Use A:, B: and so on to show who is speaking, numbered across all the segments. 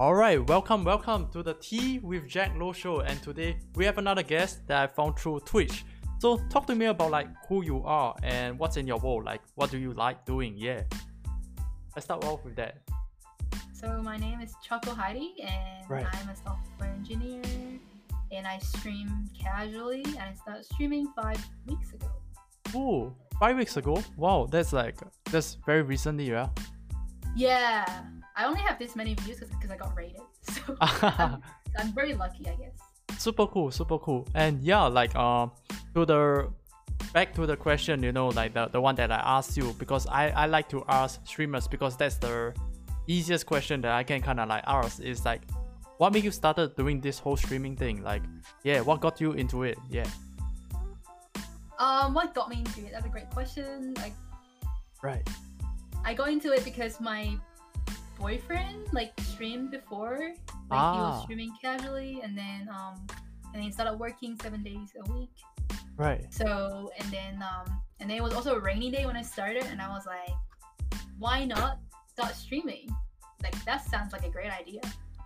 A: All right, welcome, welcome to the Tea with Jack Loh show. And today we have another guest that I found through Twitch. So talk to me about like who you are and what's in your world. Like, what do you like doing? Yeah, let's start off with that.
B: So my name is Choco Heidi, and
A: Right.
B: I'm a software engineer. And I stream casually, and I started streaming five weeks ago.
A: Oh, five weeks ago. Wow, that's like that's very recently, yeah.
B: Yeah, I only have this many views because I got raided. So I'm, I'm very lucky, I guess.
A: super cool, super cool. And yeah, like um, to the back to the question, you know, like the, the one that I asked you because I I like to ask streamers because that's the easiest question that I can kind of like ask is like, what made you started doing this whole streaming thing? Like, yeah, what got you into it? Yeah,
B: Um, what got me into it? That's a great question. Like,
A: right.
B: I got into it because my boyfriend like streamed before. Like he
A: Ah.
B: was streaming casually, and then um, and then he started working seven days a week.
A: Right.
B: So and then um and then it was also a rainy day when I started and I was like, why not start streaming? Like that sounds like a great idea.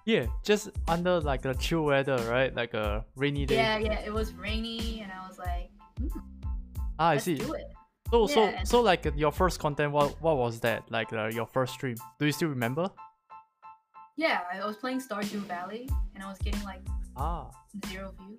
A: Yeah, just under like a chill weather, right? Like a rainy day.
B: Yeah, yeah, it was rainy and I was like, hmm,
A: ah, I see.
B: do it.
A: So so
B: Yeah,
A: so like your first content, what what was that? Like uh, your first stream? Do you still remember?
B: Yeah, I was playing Stardew Valley and I was getting like
A: Ah.
B: zero views.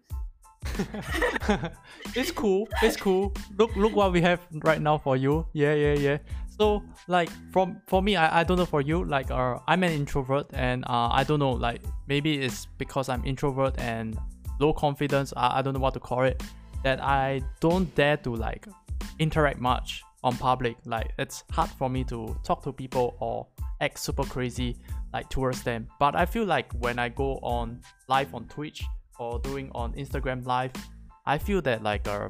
A: it's cool. It's cool. Look look what we have right now for you. Yeah, yeah, yeah. So like from for me, I, I don't know for you. Like uh, I'm an introvert and uh, I don't know. Like maybe it's because I'm introvert and low confidence. I, I don't know what to call it. That I don't dare to like interact much on public. Like it's hard for me to talk to people or act super crazy like towards them. But I feel like when I go on live on Twitch or doing on Instagram live, I feel that like uh,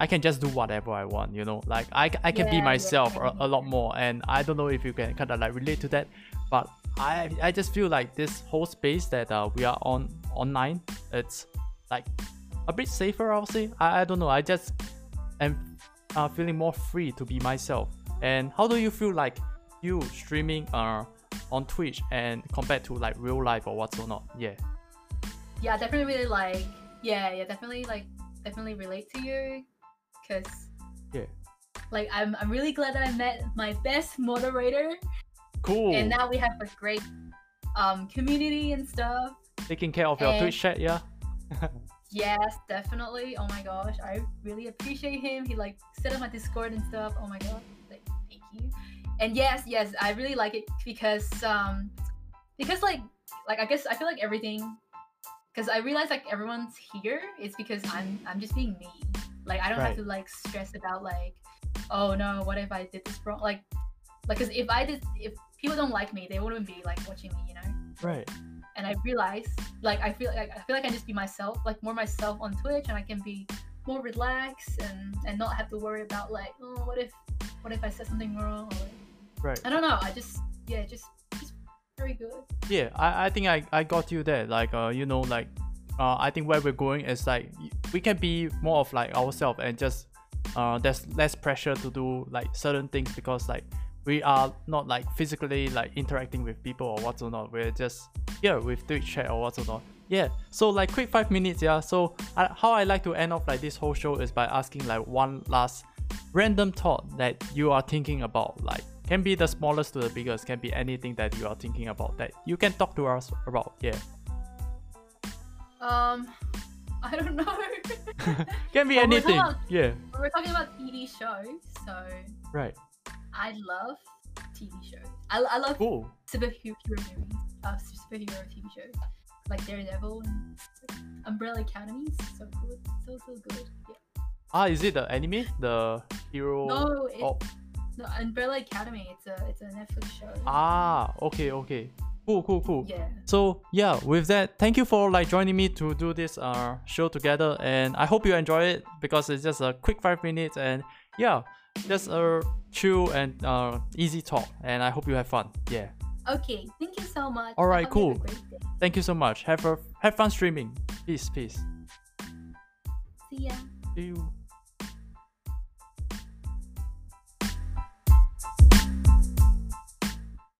A: I can just do whatever I want, you know. Like I, I can be
B: Yeah, yeah,
A: myself
B: yeah.
A: a, a lot more, and I don't know if you can kind of like relate to that, but I I just feel like this whole space that uh, we are on online, it's like a bit safer. I'll say. I, I don't know. I just am uh, feeling more free to be myself. And how do you feel like you streaming uh on Twitch and compared to like real life or what's or not? Yeah.
B: Yeah, definitely really like yeah, yeah, definitely like definitely relate to you because
A: Yeah.
B: like I'm I'm really glad that I met my best moderator
A: Cool.
B: and now we have a great um community and stuff.
A: Taking care of your
B: and-
A: Twitch chat, yeah.
B: Yes, definitely. Oh my gosh, I really appreciate him. He like set up my Discord and stuff. Oh my god, like thank you. And yes, yes, I really like it because um because like like I guess I feel like everything because I realize like everyone's here is because I'm I'm just being me. Like I don't
A: Right.
B: have to like stress about like oh no, what if I did this wrong? Like like because if I did if people don't like me, they wouldn't be like watching me, you know
A: Right.
B: And I realized like I feel like I feel like I just be myself, like more myself on Twitch, and I can be more relaxed and and not have to worry about like oh what if what if I said something wrong or like,
A: Right.
B: I don't know. I just yeah just just very good.
A: Yeah, I, I think I, I got you there. Like uh you know like uh I think where we're going is like we can be more of like ourselves and just uh there's less pressure to do like certain things because like we are not like physically like interacting with people or what's or not. We're just here with Twitch chat or what's or not. Yeah. So like quick five minutes. Yeah. So I, how I like to end off like this whole show is by asking like one last random thought that you are thinking about like can be the smallest to the biggest can be anything that you are thinking about that you can talk to us about yeah
B: Um, I don't know.
A: can be
B: Well, we're
A: anything yeah
B: We're talking about TV shows, so
A: right
B: I love TV shows. I, I love
A: cool
B: superhero movies, uh, superhero TV shows like Daredevil and Umbrella Academy. So good, so so good. Yeah.
A: ah is it the anime the hero
B: No, it,
A: oh
B: no, Umbrella Academy. It's a it's a Netflix show.
A: ah okay okay cool cool cool
B: yeah.
A: so yeah with that thank you for like joining me to do this uh show together and i hope you enjoy it because it's just a quick five minutes and yeah just a chill and uh easy talk and i hope you have fun yeah
B: Okay. Thank you so much.
A: All right,
B: hope you have a
A: cool. thank you so much have a have fun streaming peace peace
B: See ya.
A: see you